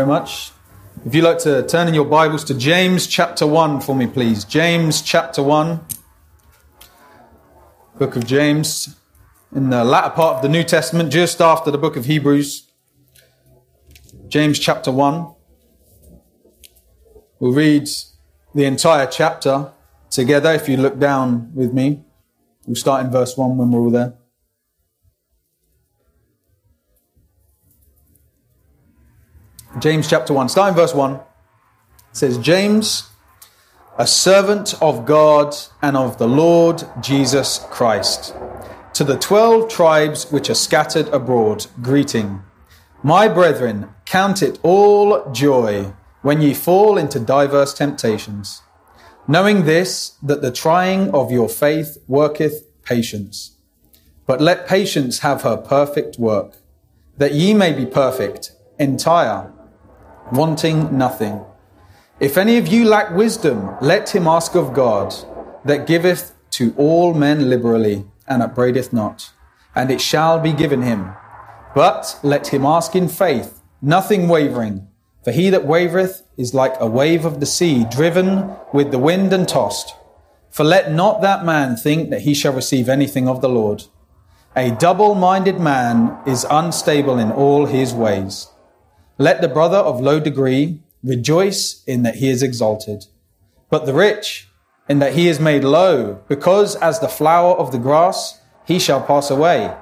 very much. If you'd like to turn in your Bibles to James chapter 1 for me, please. James chapter 1, book of James, in the latter part of the New Testament, just after the book of Hebrews. James chapter 1. We'll read the entire chapter together if you look down with me. We'll start in verse 1 when we're all there. James chapter 1, starting verse 1, it says, James, a servant of God and of the Lord Jesus Christ, to the twelve tribes which are scattered abroad, greeting. My brethren, count it all joy when ye fall into diverse temptations, knowing this, that the trying of your faith worketh patience. But let patience have her perfect work, that ye may be perfect, entire wanting nothing. If any of you lack wisdom, let him ask of God, that giveth to all men liberally, and upbraideth not, and it shall be given him. But let him ask in faith, nothing wavering. For he that wavereth is like a wave of the sea, driven with the wind and tossed. For let not that man think that he shall receive anything of the Lord. A double minded man is unstable in all his ways. Let the brother of low degree rejoice in that he is exalted, but the rich in that he is made low, because as the flower of the grass, he shall pass away.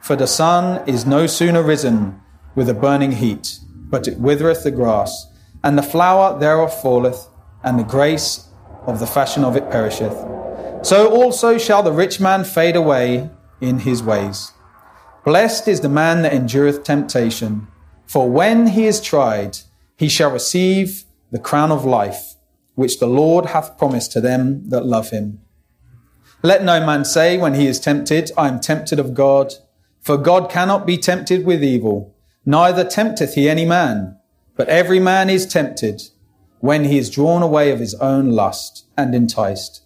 For the sun is no sooner risen with a burning heat, but it withereth the grass, and the flower thereof falleth, and the grace of the fashion of it perisheth. So also shall the rich man fade away in his ways. Blessed is the man that endureth temptation for when he is tried, he shall receive the crown of life, which the Lord hath promised to them that love him. Let no man say when he is tempted, I am tempted of God. For God cannot be tempted with evil, neither tempteth he any man. But every man is tempted when he is drawn away of his own lust and enticed.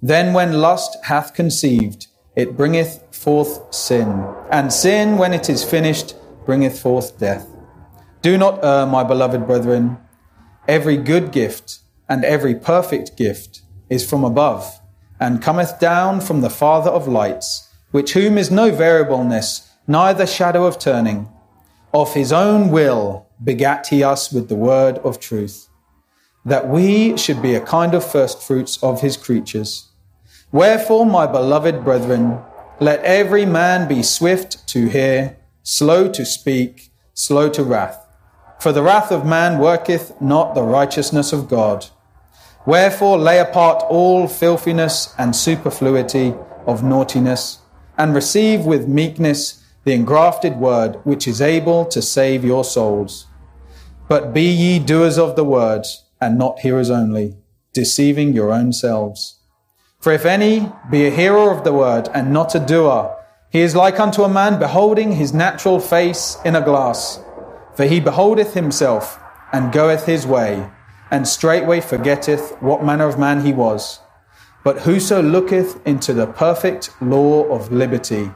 Then when lust hath conceived, it bringeth forth sin. And sin, when it is finished, bringeth forth death. Do not err, my beloved brethren. Every good gift and every perfect gift is from above, and cometh down from the Father of lights, which whom is no variableness, neither shadow of turning. Of his own will begat he us with the word of truth, that we should be a kind of firstfruits of his creatures. Wherefore, my beloved brethren, let every man be swift to hear, slow to speak, slow to wrath. For the wrath of man worketh not the righteousness of God. Wherefore lay apart all filthiness and superfluity of naughtiness, and receive with meekness the engrafted word which is able to save your souls. But be ye doers of the word, and not hearers only, deceiving your own selves. For if any be a hearer of the word and not a doer, he is like unto a man beholding his natural face in a glass. For he beholdeth himself, and goeth his way, and straightway forgetteth what manner of man he was. But whoso looketh into the perfect law of liberty,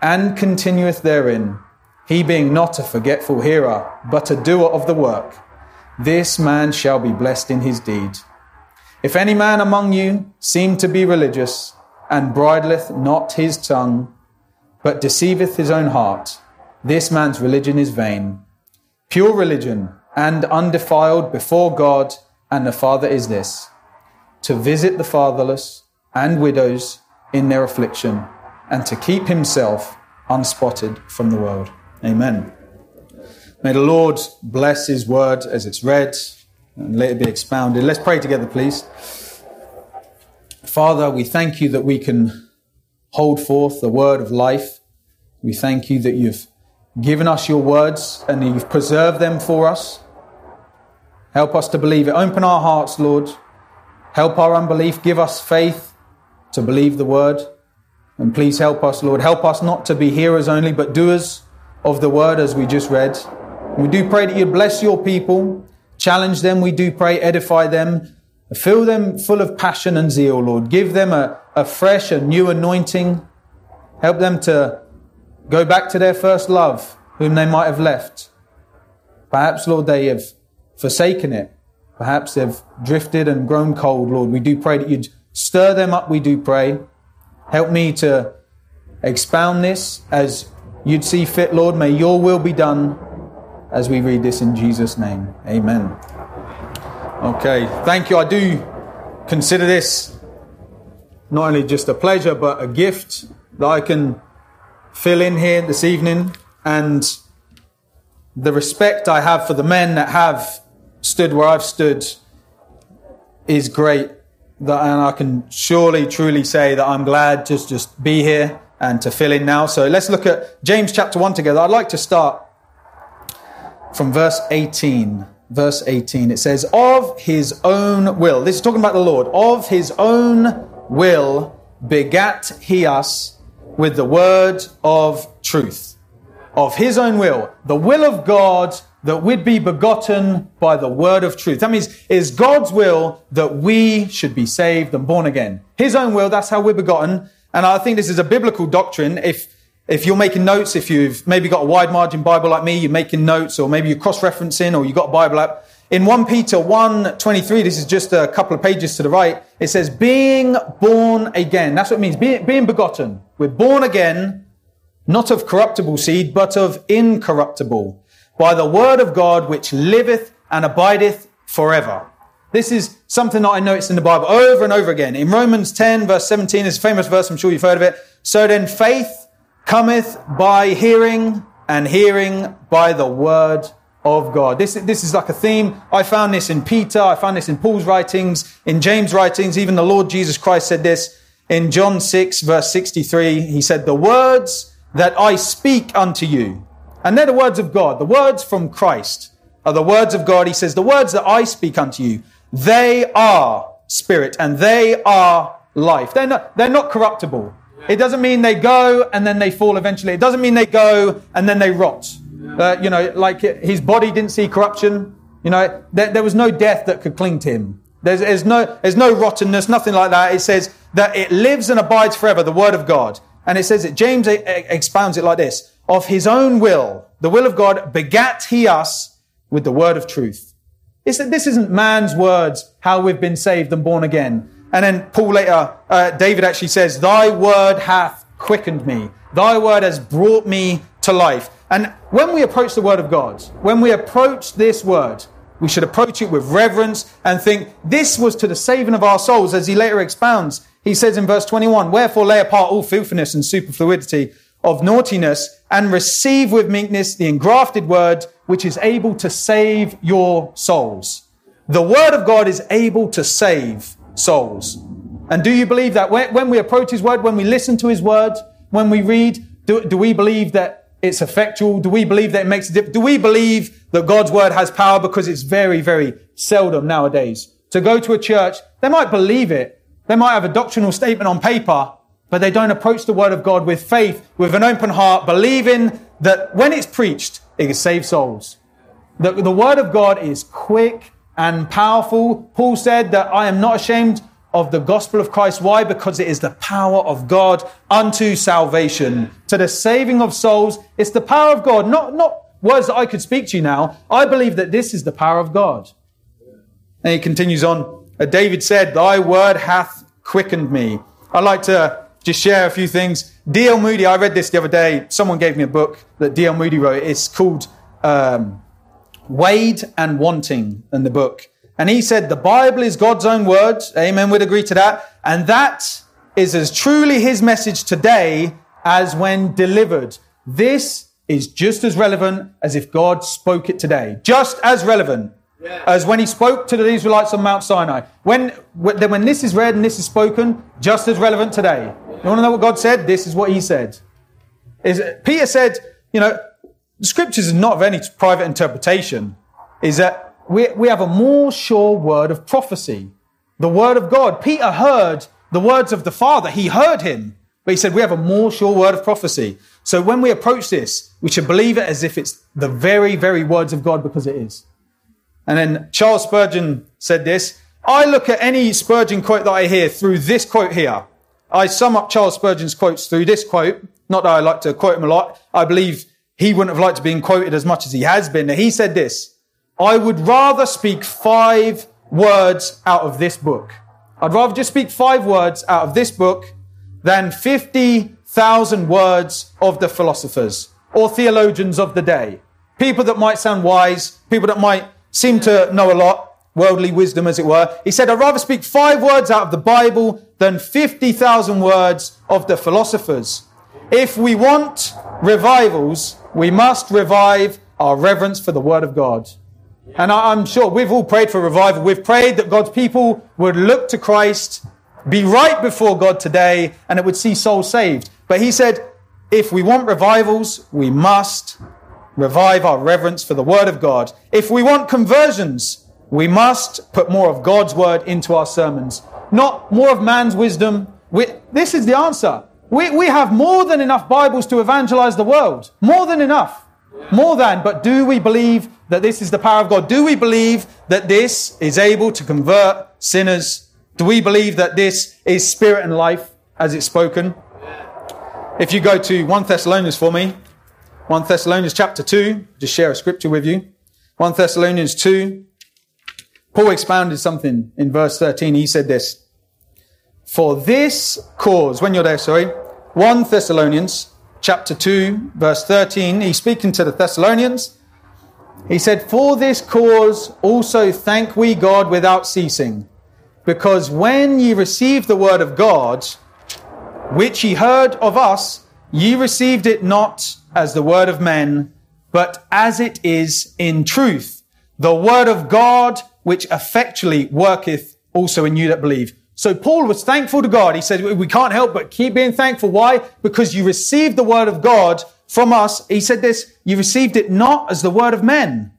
and continueth therein, he being not a forgetful hearer, but a doer of the work, this man shall be blessed in his deed. If any man among you seem to be religious, and bridleth not his tongue, but deceiveth his own heart, this man's religion is vain. Pure religion and undefiled before God and the Father is this to visit the fatherless and widows in their affliction and to keep himself unspotted from the world. Amen. May the Lord bless his word as it's read and let it be expounded. Let's pray together, please. Father, we thank you that we can hold forth the word of life. We thank you that you've given us your words and you've preserved them for us. Help us to believe it. Open our hearts, Lord. Help our unbelief. Give us faith to believe the word. And please help us, Lord. Help us not to be hearers only, but doers of the word as we just read. We do pray that you bless your people, challenge them. We do pray, edify them, fill them full of passion and zeal, Lord. Give them a, a fresh, a new anointing. Help them to Go back to their first love, whom they might have left. Perhaps, Lord, they have forsaken it. Perhaps they've drifted and grown cold, Lord. We do pray that you'd stir them up, we do pray. Help me to expound this as you'd see fit, Lord. May your will be done as we read this in Jesus' name. Amen. Okay, thank you. I do consider this not only just a pleasure, but a gift that I can fill in here this evening. And the respect I have for the men that have stood where I've stood is great. That, and I can surely, truly say that I'm glad to just be here and to fill in now. So let's look at James chapter 1 together. I'd like to start from verse 18. Verse 18, it says, Of his own will, this is talking about the Lord, of his own will begat he us with the word of truth. Of his own will, the will of God that we'd be begotten by the word of truth. That means it's God's will that we should be saved and born again. His own will, that's how we're begotten. And I think this is a biblical doctrine. If if you're making notes, if you've maybe got a wide margin Bible like me, you're making notes, or maybe you're cross-referencing, or you've got a Bible app. In 1 Peter 1, 23, this is just a couple of pages to the right, it says, being born again. That's what it means, being, being begotten. We're born again, not of corruptible seed, but of incorruptible, by the word of God which liveth and abideth forever. This is something that I noticed in the Bible over and over again. In Romans 10, verse 17, is a famous verse, I'm sure you've heard of it. So then faith cometh by hearing, and hearing by the word of God. This, this is like a theme. I found this in Peter, I found this in Paul's writings, in James' writings. Even the Lord Jesus Christ said this in John 6, verse 63. He said, The words that I speak unto you, and they're the words of God, the words from Christ are the words of God. He says, The words that I speak unto you, they are spirit and they are life. They're not, they're not corruptible. It doesn't mean they go and then they fall eventually. It doesn't mean they go and then they rot. Uh, you know, like his body didn't see corruption. You know, there, there was no death that could cling to him. There's, there's, no, there's no rottenness, nothing like that. It says that it lives and abides forever, the word of God. And it says that James expounds it like this. Of his own will, the will of God begat he us with the word of truth. It's that this isn't man's words, how we've been saved and born again. And then Paul later, uh, David actually says, Thy word hath quickened me. Thy word has brought me to life. And when we approach the word of God, when we approach this word, we should approach it with reverence and think this was to the saving of our souls, as he later expounds. He says in verse 21, Wherefore lay apart all filthiness and superfluity of naughtiness and receive with meekness the engrafted word, which is able to save your souls. The word of God is able to save souls. And do you believe that when we approach his word, when we listen to his word, when we read, do, do we believe that it's effectual? Do we believe that it makes a difference? Do we believe that God's word has power? Because it's very, very seldom nowadays to go to a church. They might believe it. They might have a doctrinal statement on paper, but they don't approach the word of God with faith, with an open heart, believing that when it's preached, it can save souls. The, the word of God is quick and powerful. Paul said that I am not ashamed of the gospel of Christ. Why? Because it is the power of God unto salvation, to the saving of souls. It's the power of God, not, not words that I could speak to you now. I believe that this is the power of God. And he continues on. Uh, David said, Thy word hath quickened me. I'd like to just share a few things. D.L. Moody, I read this the other day. Someone gave me a book that D.L. Moody wrote. It's called um, Weighed and Wanting in the book. And he said, the Bible is God's own words. Amen. We'd agree to that. And that is as truly his message today as when delivered. This is just as relevant as if God spoke it today. Just as relevant yeah. as when he spoke to the Israelites on Mount Sinai. When, when this is read and this is spoken, just as relevant today. You want to know what God said? This is what he said. Is, Peter said, you know, the scriptures is not of any private interpretation. Is that we, we have a more sure word of prophecy, the word of God. Peter heard the words of the Father. He heard him, but he said, we have a more sure word of prophecy. So when we approach this, we should believe it as if it's the very, very words of God because it is. And then Charles Spurgeon said this, I look at any Spurgeon quote that I hear through this quote here. I sum up Charles Spurgeon's quotes through this quote. Not that I like to quote him a lot. I believe he wouldn't have liked to be quoted as much as he has been. He said this, I would rather speak five words out of this book. I'd rather just speak five words out of this book than 50,000 words of the philosophers or theologians of the day. People that might sound wise, people that might seem to know a lot, worldly wisdom as it were. He said, I'd rather speak five words out of the Bible than 50,000 words of the philosophers. If we want revivals, we must revive our reverence for the Word of God. And I'm sure we've all prayed for revival. We've prayed that God's people would look to Christ, be right before God today, and it would see souls saved. But he said, if we want revivals, we must revive our reverence for the Word of God. If we want conversions, we must put more of God's Word into our sermons, not more of man's wisdom. We, this is the answer. We, we have more than enough Bibles to evangelize the world. More than enough. More than. But do we believe that this is the power of God? Do we believe that this is able to convert sinners? Do we believe that this is spirit and life as it's spoken? If you go to 1 Thessalonians for me, 1 Thessalonians chapter 2, just share a scripture with you. 1 Thessalonians 2, Paul expounded something in verse 13. He said this, for this cause, when you're there, sorry, 1 Thessalonians chapter 2, verse 13, he's speaking to the Thessalonians. He said, For this cause also thank we God without ceasing, because when ye received the word of God, which ye heard of us, ye received it not as the word of men, but as it is in truth, the word of God which effectually worketh also in you that believe. So Paul was thankful to God. He said, we can't help but keep being thankful. Why? Because you received the word of God from us. He said this, you received it not as the word of men.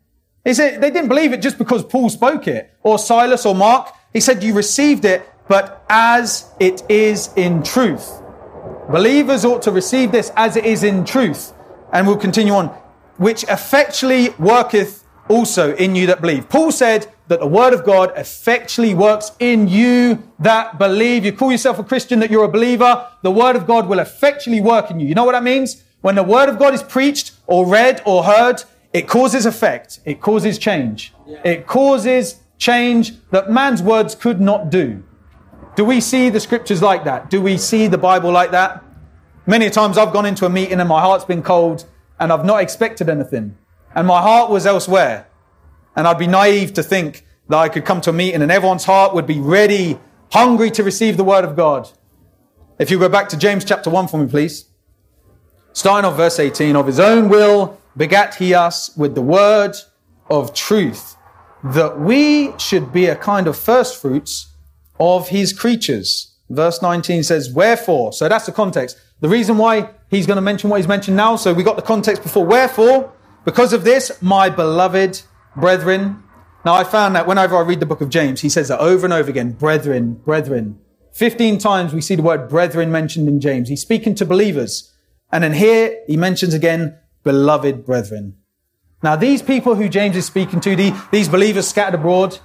He said they didn't believe it just because Paul spoke it or Silas or Mark. He said you received it, but as it is in truth. Believers ought to receive this as it is in truth. And we'll continue on, which effectually worketh also in you that believe. Paul said, that the word of God effectually works in you that believe. You call yourself a Christian, that you're a believer, the word of God will effectually work in you. You know what that means? When the word of God is preached or read or heard, it causes effect. It causes change. Yeah. It causes change that man's words could not do. Do we see the scriptures like that? Do we see the Bible like that? Many times I've gone into a meeting and my heart's been cold and I've not expected anything. And my heart was elsewhere. And I'd be naive to think that I could come to a meeting and everyone's heart would be ready, hungry to receive the word of God. If you go back to James chapter 1 for me, please. Starting off verse 18, of his own will begat he us with the word of truth, that we should be a kind of first fruits of his creatures. Verse 19 says, wherefore, so that's the context. The reason why he's going to mention what he's mentioned now, so we got the context before. Wherefore, because of this, my beloved brethren. Now, I found that whenever I read the book of James, he says that over and over again, brethren, brethren. 15 times we see the word brethren mentioned in James. He's speaking to believers. And then here he mentions again, beloved brethren. Now, these people who James is speaking to, these believers scattered abroad,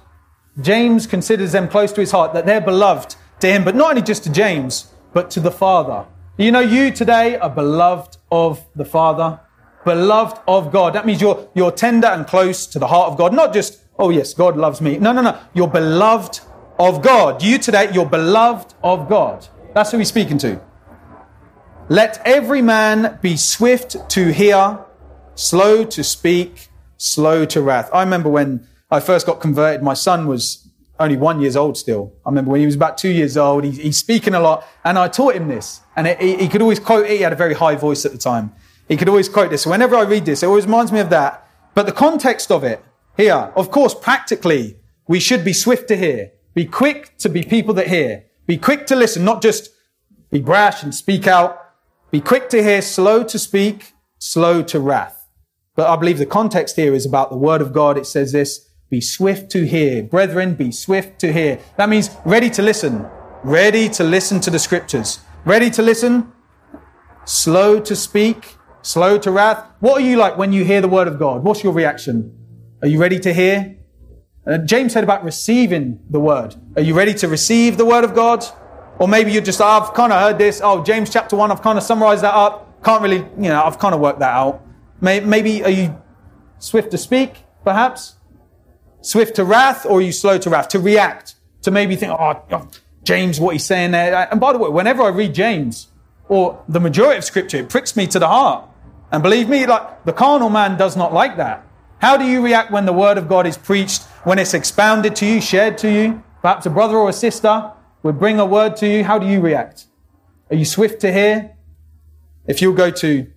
James considers them close to his heart, that they're beloved to him, but not only just to James, but to the Father. You know, you today are beloved of the Father beloved of God. That means you're, you're tender and close to the heart of God. Not just, oh yes, God loves me. No, no, no. You're beloved of God. You today, you're beloved of God. That's who he's speaking to. Let every man be swift to hear, slow to speak, slow to wrath. I remember when I first got converted, my son was only one years old still. I remember when he was about two years old, he, he's speaking a lot, and I taught him this. And it, he, he could always quote it. He had a very high voice at the time. He could always quote this. Whenever I read this, it always reminds me of that. But the context of it here, of course, practically, we should be swift to hear, be quick to be people that hear, be quick to listen, not just be brash and speak out, be quick to hear, slow to speak, slow to wrath. But I believe the context here is about the word of God. It says this, be swift to hear. Brethren, be swift to hear. That means ready to listen, ready to listen to the scriptures, ready to listen, slow to speak, slow to wrath. What are you like when you hear the word of God? What's your reaction? Are you ready to hear? Uh, James said about receiving the word. Are you ready to receive the word of God? Or maybe you're just, oh, I've kind of heard this. Oh, James chapter one, I've kind of summarized that up. Can't really, you know, I've kind of worked that out. Maybe are you swift to speak, perhaps? Swift to wrath, or are you slow to wrath? To react? To maybe think, oh, James, what he's saying there. And by the way, whenever I read James, or the majority of scripture, it pricks me to the heart. And believe me, like the carnal man does not like that. How do you react when the word of God is preached, when it's expounded to you, shared to you? Perhaps a brother or a sister would bring a word to you. How do you react? Are you swift to hear? If you'll go to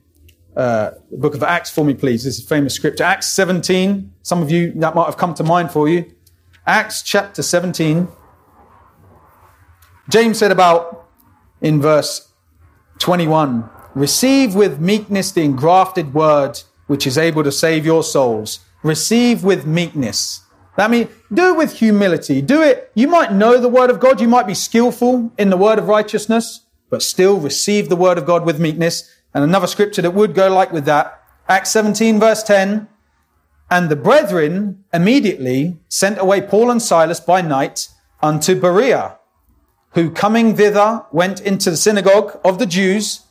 uh, the book of Acts for me, please. This is a famous scripture. Acts 17. Some of you, that might have come to mind for you. Acts chapter 17. James said about in verse 21 Receive with meekness the engrafted word which is able to save your souls. Receive with meekness. That means do it with humility. Do it. You might know the word of God. You might be skillful in the word of righteousness, but still receive the word of God with meekness. And another scripture that would go like with that. Acts 17 verse 10. And the brethren immediately sent away Paul and Silas by night unto Berea, who coming thither went into the synagogue of the Jews.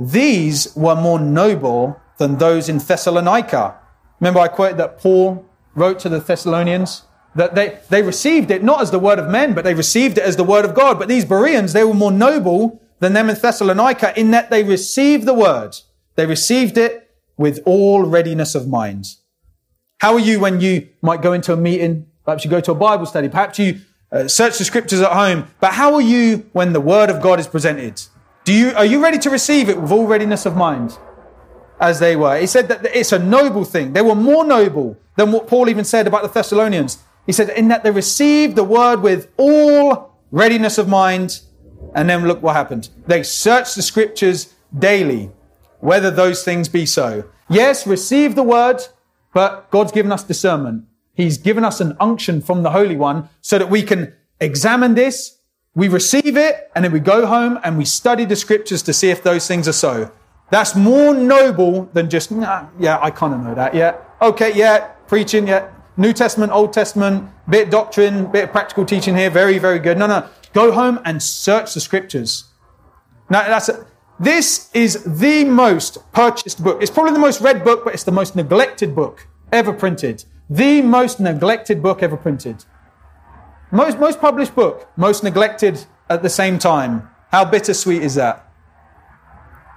These were more noble than those in Thessalonica. Remember I quoted that Paul wrote to the Thessalonians that they, they received it not as the word of men, but they received it as the word of God. But these Bereans, they were more noble than them in Thessalonica in that they received the word. They received it with all readiness of mind. How are you when you might go into a meeting? Perhaps you go to a Bible study. Perhaps you uh, search the scriptures at home. But how are you when the word of God is presented? Do you, are you ready to receive it with all readiness of mind? As they were. He said that it's a noble thing. They were more noble than what Paul even said about the Thessalonians. He said, in that they received the word with all readiness of mind. And then look what happened. They searched the scriptures daily, whether those things be so. Yes, receive the word, but God's given us discernment. He's given us an unction from the Holy One so that we can examine this, we receive it, and then we go home and we study the scriptures to see if those things are so. That's more noble than just, nah, yeah, I kind of know that. Yeah. Okay. Yeah. Preaching. Yeah. New Testament, Old Testament, bit doctrine, bit of practical teaching here. Very, very good. No, no. Go home and search the scriptures. Now, that's a, this is the most purchased book. It's probably the most read book, but it's the most neglected book ever printed. The most neglected book ever printed. Most, most published book, most neglected at the same time. How bittersweet is that?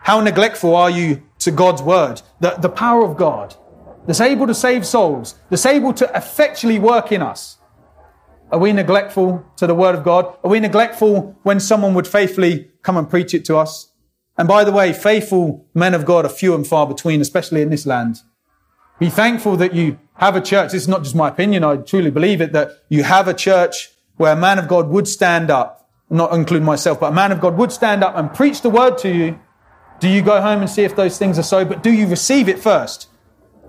How neglectful are you to God's word? The, the power of God that's able to save souls, that's able to effectually work in us. Are we neglectful to the word of God? Are we neglectful when someone would faithfully come and preach it to us? And by the way, faithful men of God are few and far between, especially in this land. Be thankful that you have a church. This is not just my opinion. I truly believe it that you have a church where a man of God would stand up, not include myself, but a man of God would stand up and preach the word to you do you go home and see if those things are so? But do you receive it first?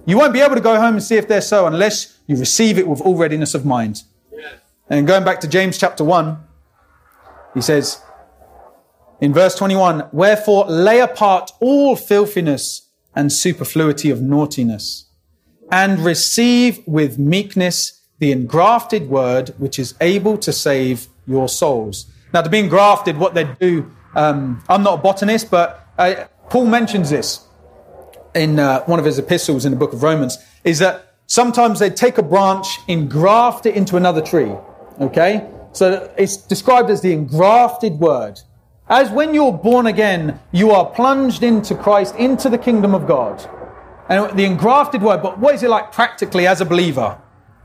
You won't be able to go home and see if they're so unless you receive it with all readiness of mind. Yes. And going back to James chapter 1, he says in verse 21 Wherefore lay apart all filthiness and superfluity of naughtiness, and receive with meekness the engrafted word which is able to save your souls. Now, to be engrafted, what they do, um, I'm not a botanist, but uh, Paul mentions this in uh, one of his epistles in the book of Romans, is that sometimes they take a branch, engraft it into another tree. Okay? So it's described as the engrafted word. As when you're born again, you are plunged into Christ, into the kingdom of God. And the engrafted word, but what is it like practically as a believer?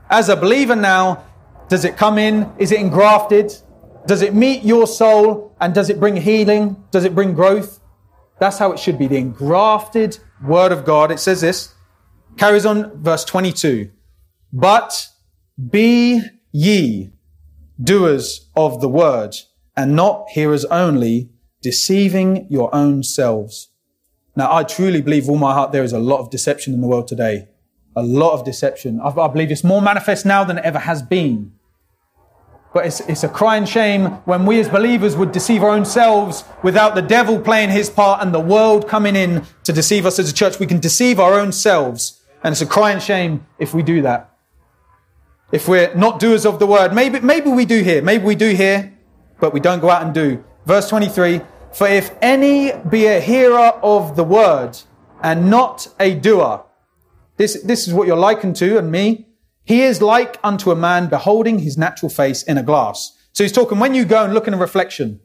As a believer now, does it come in? Is it engrafted? Does it meet your soul? And does it bring healing? Does it bring growth? That's how it should be. The engrafted word of God. It says this, carries on verse 22. But be ye doers of the word and not hearers only, deceiving your own selves. Now, I truly believe all my heart there is a lot of deception in the world today. A lot of deception. I, I believe it's more manifest now than it ever has been. But it's, it's a crying shame when we as believers would deceive our own selves without the devil playing his part and the world coming in to deceive us as a church. We can deceive our own selves. And it's a crying shame if we do that. If we're not doers of the word. Maybe, maybe we do here. Maybe we do here, but we don't go out and do. Verse 23. For if any be a hearer of the word and not a doer. This, this is what you're likened to and me. He is like unto a man beholding his natural face in a glass. So he's talking when you go and look in a reflection.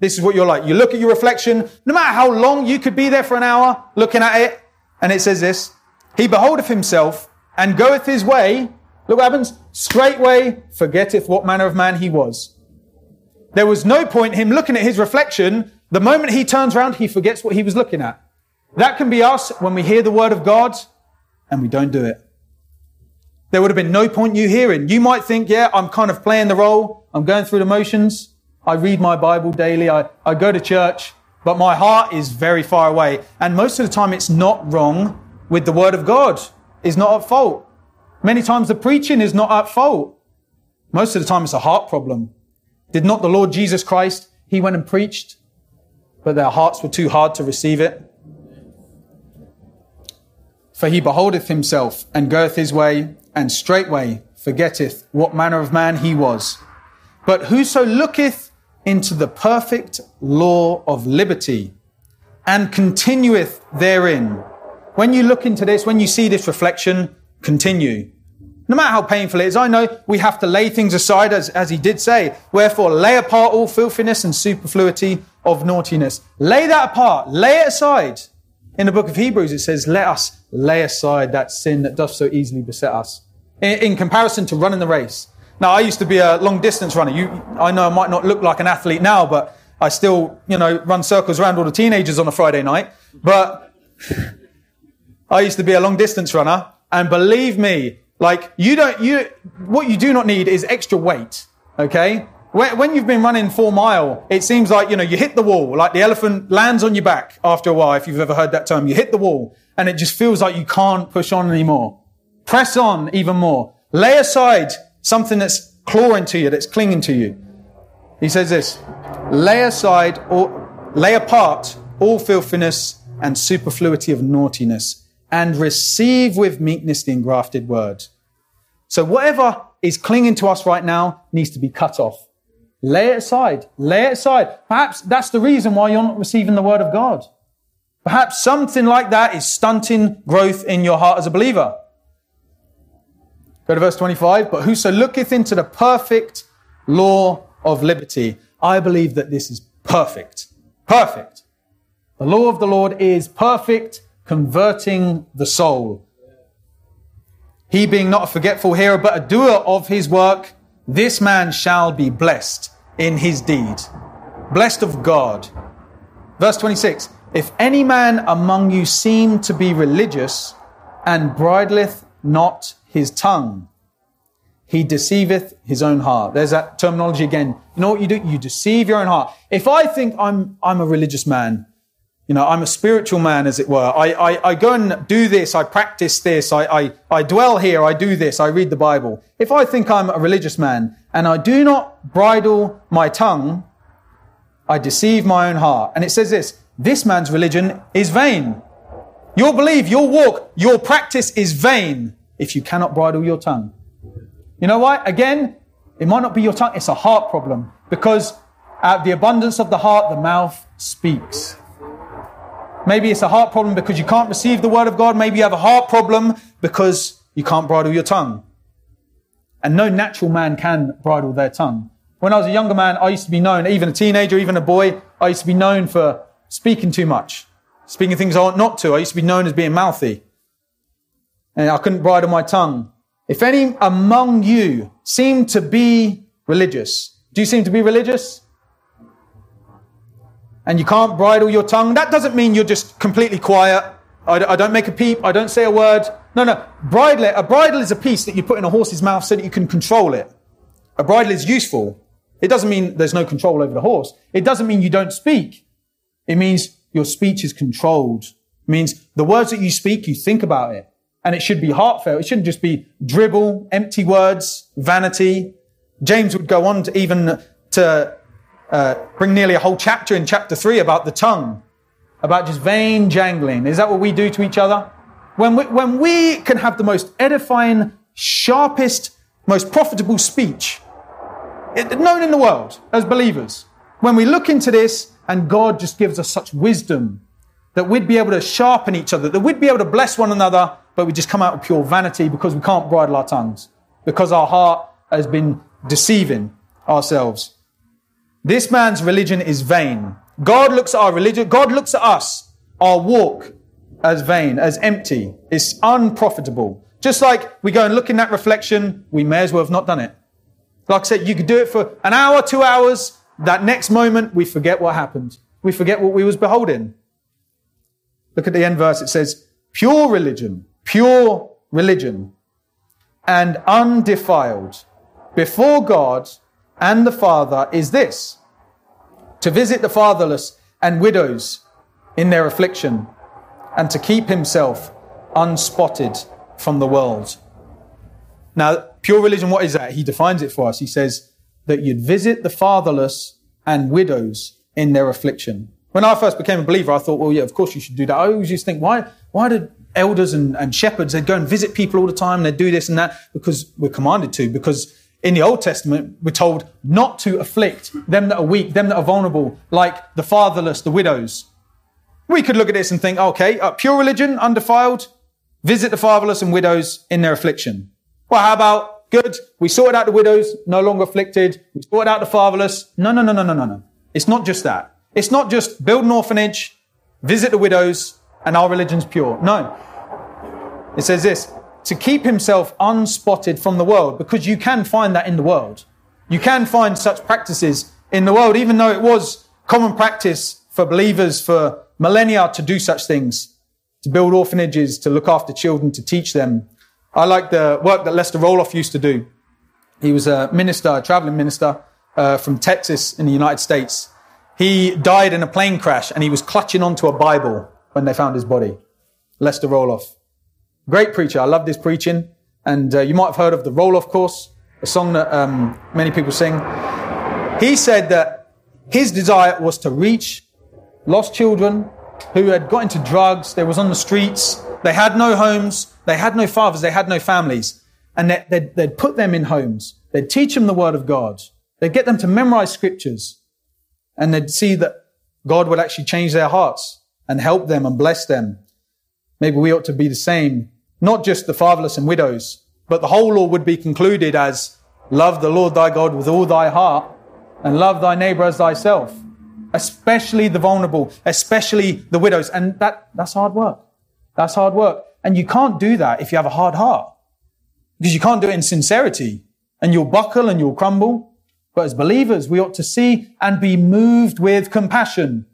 This is what you're like. You look at your reflection, no matter how long you could be there for an hour looking at it. And it says this, he beholdeth himself and goeth his way. Look what happens. Straightway forgetteth what manner of man he was. There was no point him looking at his reflection. The moment he turns around, he forgets what he was looking at. That can be us when we hear the word of God and we don't do it. There would have been no point you hearing. You might think, yeah, I'm kind of playing the role. I'm going through the motions. I read my Bible daily. I, I go to church, but my heart is very far away. And most of the time it's not wrong with the word of God. It's not at fault. Many times the preaching is not at fault. Most of the time it's a heart problem. Did not the Lord Jesus Christ, he went and preached, but their hearts were too hard to receive it? For he beholdeth himself and goeth his way, and straightway forgetteth what manner of man he was. But whoso looketh into the perfect law of liberty and continueth therein. When you look into this, when you see this reflection, continue. No matter how painful it is, I know we have to lay things aside, as, as he did say. Wherefore, lay apart all filthiness and superfluity of naughtiness. Lay that apart. Lay it aside. In the book of Hebrews, it says, let us lay aside that sin that doth so easily beset us. In, in comparison to running the race. Now, I used to be a long distance runner. You, I know I might not look like an athlete now, but I still, you know, run circles around all the teenagers on a Friday night. But I used to be a long distance runner. And believe me, like you don't, you, what you do not need is extra weight. Okay. When, you've been running four mile, it seems like, you know, you hit the wall, like the elephant lands on your back after a while. If you've ever heard that term, you hit the wall and it just feels like you can't push on anymore. Press on even more. Lay aside something that's clawing to you, that's clinging to you. He says this, lay aside or lay apart all filthiness and superfluity of naughtiness and receive with meekness the engrafted word. So whatever is clinging to us right now needs to be cut off. Lay it aside. Lay it aside. Perhaps that's the reason why you're not receiving the word of God. Perhaps something like that is stunting growth in your heart as a believer. Go to verse 25. But whoso looketh into the perfect law of liberty. I believe that this is perfect. Perfect. The law of the Lord is perfect, converting the soul. He being not a forgetful hearer, but a doer of his work, this man shall be blessed in his deed. Blessed of God. Verse 26. If any man among you seem to be religious and bridleth not his tongue. He deceiveth his own heart. There's that terminology again. You know what you do? You deceive your own heart. If I think I'm, I'm a religious man, you know, I'm a spiritual man, as it were. I, I, I go and do this. I practice this. I, I, I dwell here. I do this. I read the Bible. If I think I'm a religious man and I do not bridle my tongue, I deceive my own heart. And it says this, this man's religion is vain. Your belief, your walk, your practice is vain if you cannot bridle your tongue. You know why? Again, it might not be your tongue, it's a heart problem. Because out of the abundance of the heart, the mouth speaks. Maybe it's a heart problem because you can't receive the word of God. Maybe you have a heart problem because you can't bridle your tongue. And no natural man can bridle their tongue. When I was a younger man, I used to be known, even a teenager, even a boy, I used to be known for speaking too much, speaking things I ought not to. I used to be known as being mouthy and I couldn't bridle my tongue. If any among you seem to be religious, do you seem to be religious? And you can't bridle your tongue, that doesn't mean you're just completely quiet. I, I don't make a peep. I don't say a word. No, no. Bridle, a bridle is a piece that you put in a horse's mouth so that you can control it. A bridle is useful. It doesn't mean there's no control over the horse. It doesn't mean you don't speak. It means your speech is controlled. It means the words that you speak, you think about it and it should be heartfelt. It shouldn't just be dribble, empty words, vanity. James would go on to even to uh, bring nearly a whole chapter in chapter three about the tongue, about just vain jangling. Is that what we do to each other? When we, when we can have the most edifying, sharpest, most profitable speech known in the world as believers, when we look into this and God just gives us such wisdom that we'd be able to sharpen each other, that we'd be able to bless one another, but we just come out of pure vanity because we can't bridle our tongues, because our heart has been deceiving ourselves. This man's religion is vain. God looks at our religion, God looks at us, our walk, as vain, as empty. It's unprofitable. Just like we go and look in that reflection, we may as well have not done it. Like I said, you could do it for an hour, two hours. That next moment, we forget what happened. We forget what we was beholding. Look at the end verse. It says, pure religion, pure religion and undefiled before God and the Father is this to visit the fatherless and widows in their affliction and to keep himself unspotted from the world. Now, pure religion, what is that? He defines it for us. He says that you'd visit the fatherless and widows in their affliction. When I first became a believer, I thought, well, yeah, of course you should do that. I always used to think, why, why did elders and, and shepherds, they'd go and visit people all the time, they'd do this and that, because we're commanded to, because in the Old Testament, we're told not to afflict them that are weak, them that are vulnerable, like the fatherless, the widows. We could look at this and think, okay, uh, pure religion, undefiled, visit the fatherless and widows in their affliction. Well, how about good? We sorted out the widows, no longer afflicted. We sorted out the fatherless. No, no, no, no, no, no, no. It's not just that. It's not just build an orphanage, visit the widows, and our religion's pure. No. It says this to keep himself unspotted from the world, because you can find that in the world. You can find such practices in the world, even though it was common practice for believers for millennia to do such things, to build orphanages, to look after children, to teach them. I like the work that Lester Roloff used to do. He was a minister, a traveling minister uh, from Texas in the United States. He died in a plane crash and he was clutching onto a Bible when they found his body. Lester Roloff. Great preacher. I love this preaching. And uh, you might have heard of the Roloff course, a song that um, many people sing. He said that his desire was to reach lost children who had got into drugs, they was on the streets, they had no homes, they had no fathers, they had no families. And they'd, they'd put them in homes. They'd teach them the word of God. They'd get them to memorize scriptures. And they'd see that God would actually change their hearts and help them and bless them. Maybe we ought to be the same not just the fatherless and widows, but the whole law would be concluded as love the Lord thy God with all thy heart and love thy neighbor as thyself, especially the vulnerable, especially the widows. And that, that's hard work. That's hard work. And you can't do that if you have a hard heart because you can't do it in sincerity and you'll buckle and you'll crumble. But as believers, we ought to see and be moved with compassion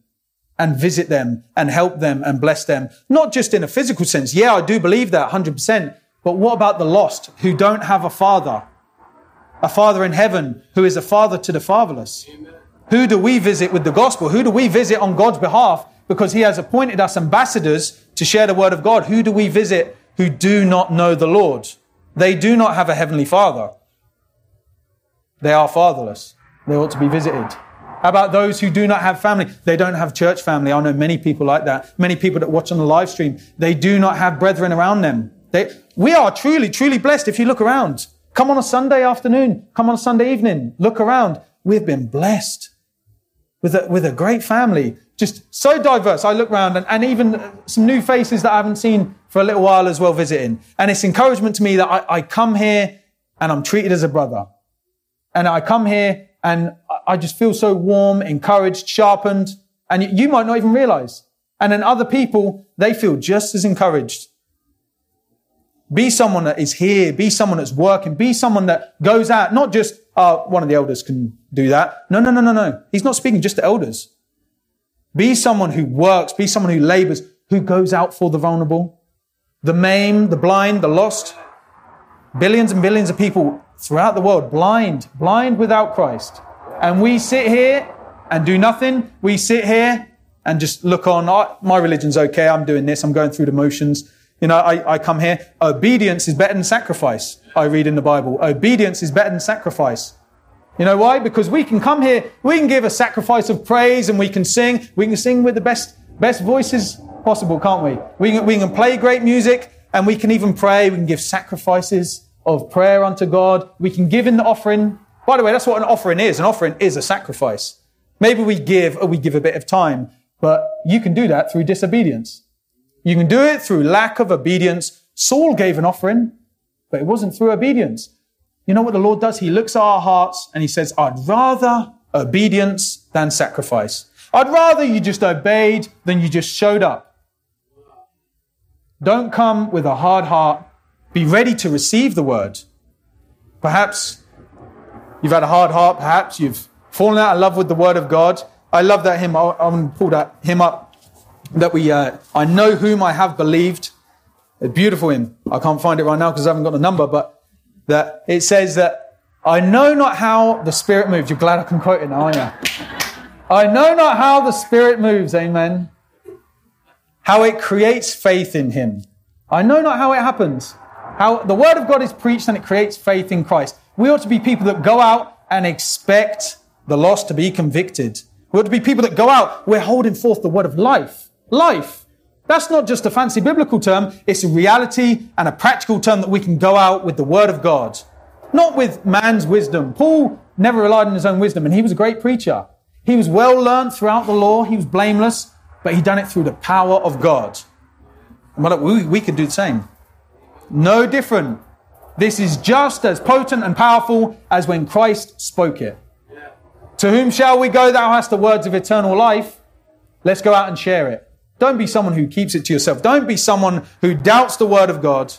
and visit them and help them and bless them. Not just in a physical sense. Yeah, I do believe that 100%. But what about the lost who don't have a father? A father in heaven who is a father to the fatherless. Amen. Who do we visit with the gospel? Who do we visit on God's behalf? Because he has appointed us ambassadors to share the word of God. Who do we visit who do not know the Lord? They do not have a heavenly father. They are fatherless. They ought to be visited. About those who do not have family? They don't have church family. I know many people like that. Many people that watch on the live stream, they do not have brethren around them. They, we are truly, truly blessed if you look around. Come on a Sunday afternoon. Come on a Sunday evening. Look around. We've been blessed with a, with a great family. Just so diverse. I look around and, and even some new faces that I haven't seen for a little while as well visiting. And it's encouragement to me that I, I come here and I'm treated as a brother. And I come here and I just feel so warm, encouraged, sharpened, and you might not even realize. And then other people, they feel just as encouraged. Be someone that is here, be someone that's working, be someone that goes out, not just, uh, one of the elders can do that. No, no, no, no, no. He's not speaking just to elders. Be someone who works, be someone who labors, who goes out for the vulnerable, the maimed, the blind, the lost. Billions and billions of people throughout the world, blind, blind without Christ. And we sit here and do nothing. We sit here and just look on. Oh, my religion's okay. I'm doing this. I'm going through the motions. You know, I, I come here. Obedience is better than sacrifice. I read in the Bible. Obedience is better than sacrifice. You know why? Because we can come here, we can give a sacrifice of praise and we can sing. We can sing with the best, best voices possible, can't we? We can, we can play great music and we can even pray. We can give sacrifices of prayer unto God. We can give in the offering. By the way, that's what an offering is. An offering is a sacrifice. Maybe we give or we give a bit of time, But you can do that through disobedience. You can do it through lack of obedience. Saul gave an offering, but it wasn't through obedience. You know what the Lord does? He looks at our hearts and he says, I'd rather obedience than sacrifice. I'd rather you just obeyed than you just showed up. Don't come with a hard heart. Be ready to receive the word. Perhaps you've had a hard heart. Perhaps you've fallen out of love with the word of God. I love that hymn. I, am going to pull that hymn up. That we, uh, I know whom I have believed. A beautiful hymn. I can't find it right now because I haven't got the number, but that it says that I know not how the Spirit moves. You're glad I can quote it now, aren't you? I know not how the Spirit moves, amen. How it creates faith in Him. I know not how it happens. How the Word of God is preached and it creates faith in Christ. We ought to be people that go out and expect the lost to be convicted. We ought to be people that go out, we're holding forth the Word of life. Life. That's not just a fancy biblical term, it's a reality and a practical term that we can go out with the Word of God. Not with man's wisdom. Paul never relied on his own wisdom, and he was a great preacher. He was well learned throughout the law. He was blameless, but he done it through the power of God. We, we could do the same. No different. This is just as potent and powerful as when Christ spoke it. To whom shall we go? Thou hast the words of eternal life. Let's go out and share it. Don't be someone who keeps it to yourself. Don't be someone who doubts the word of God.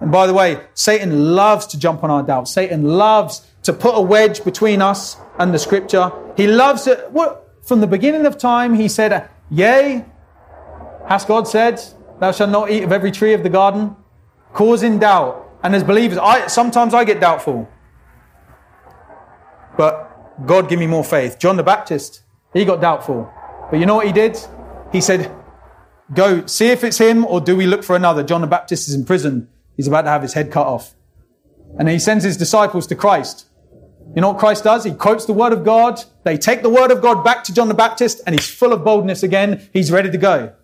And by the way, Satan loves to jump on our doubts. Satan loves to put a wedge between us and the scripture. He loves it. What, from the beginning of time, he said, Yea, has God said, Thou shalt not eat of every tree of the garden? Causing doubt. And as believers, I, sometimes I get doubtful. But God give me more faith. John the Baptist, he got doubtful. But you know what he did? He said, Go see if it's him or do we look for another? John the Baptist is in prison. He's about to have his head cut off. And he sends his disciples to Christ. You know what Christ does? He quotes the word of God. They take the word of God back to John the Baptist and he's full of boldness again. He's ready to go.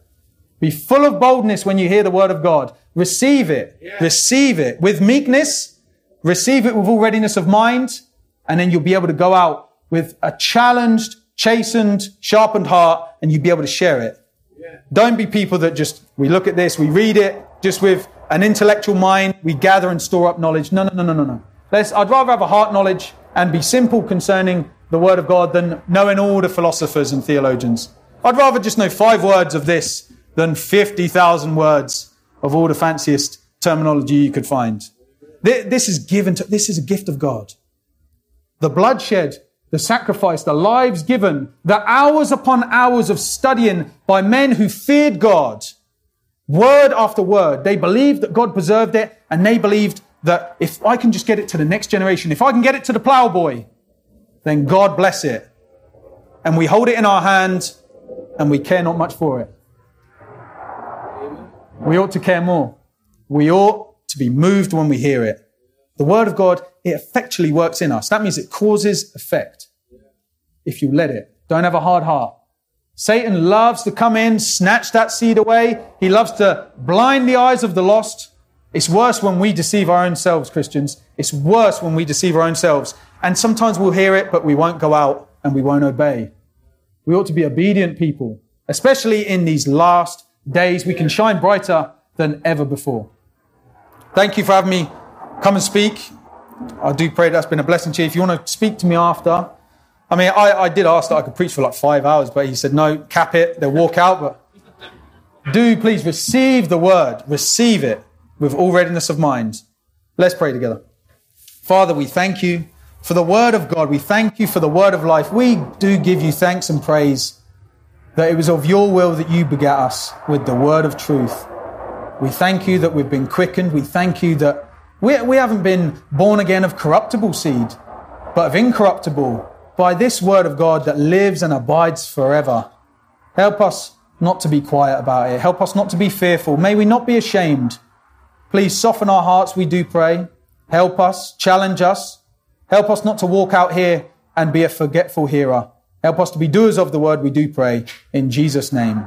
Be full of boldness when you hear the word of God. Receive it. Yeah. Receive it with meekness. Receive it with all readiness of mind. And then you'll be able to go out with a challenged, chastened, sharpened heart and you'll be able to share it. Yeah. Don't be people that just, we look at this, we read it just with an intellectual mind, we gather and store up knowledge. No, no, no, no, no, no. Let's, I'd rather have a heart knowledge and be simple concerning the Word of God than knowing all the philosophers and theologians. I'd rather just know five words of this than 50,000 words of all the fanciest terminology you could find. This is given to, this is a gift of God. The bloodshed, the sacrifice, the lives given, the hours upon hours of studying by men who feared God Word after word. They believed that God preserved it, and they believed that if I can just get it to the next generation, if I can get it to the plowboy, then God bless it. And we hold it in our hand, and we care not much for it. We ought to care more. We ought to be moved when we hear it. The Word of God, it effectually works in us. That means it causes effect. If you let it. Don't have a hard heart. Satan loves to come in, snatch that seed away. He loves to blind the eyes of the lost. It's worse when we deceive our own selves, Christians. It's worse when we deceive our own selves. And sometimes we'll hear it, but we won't go out and we won't obey. We ought to be obedient people, especially in these last days. We can shine brighter than ever before. Thank you for having me come and speak. I do pray that's been a blessing to you. If you want to speak to me after, I mean, I, I did ask that I could preach for like five hours, but he said, no, cap it, they'll walk out. But do please receive the word, receive it with all readiness of mind. Let's pray together. Father, we thank you for the word of God. We thank you for the word of life. We do give you thanks and praise that it was of your will that you begat us with the word of truth. We thank you that we've been quickened. We thank you that we, we haven't been born again of corruptible seed, but of incorruptible by this word of God that lives and abides forever. Help us not to be quiet about it. Help us not to be fearful. May we not be ashamed. Please soften our hearts, we do pray. Help us, challenge us. Help us not to walk out here and be a forgetful hearer. Help us to be doers of the word, we do pray. In Jesus' name.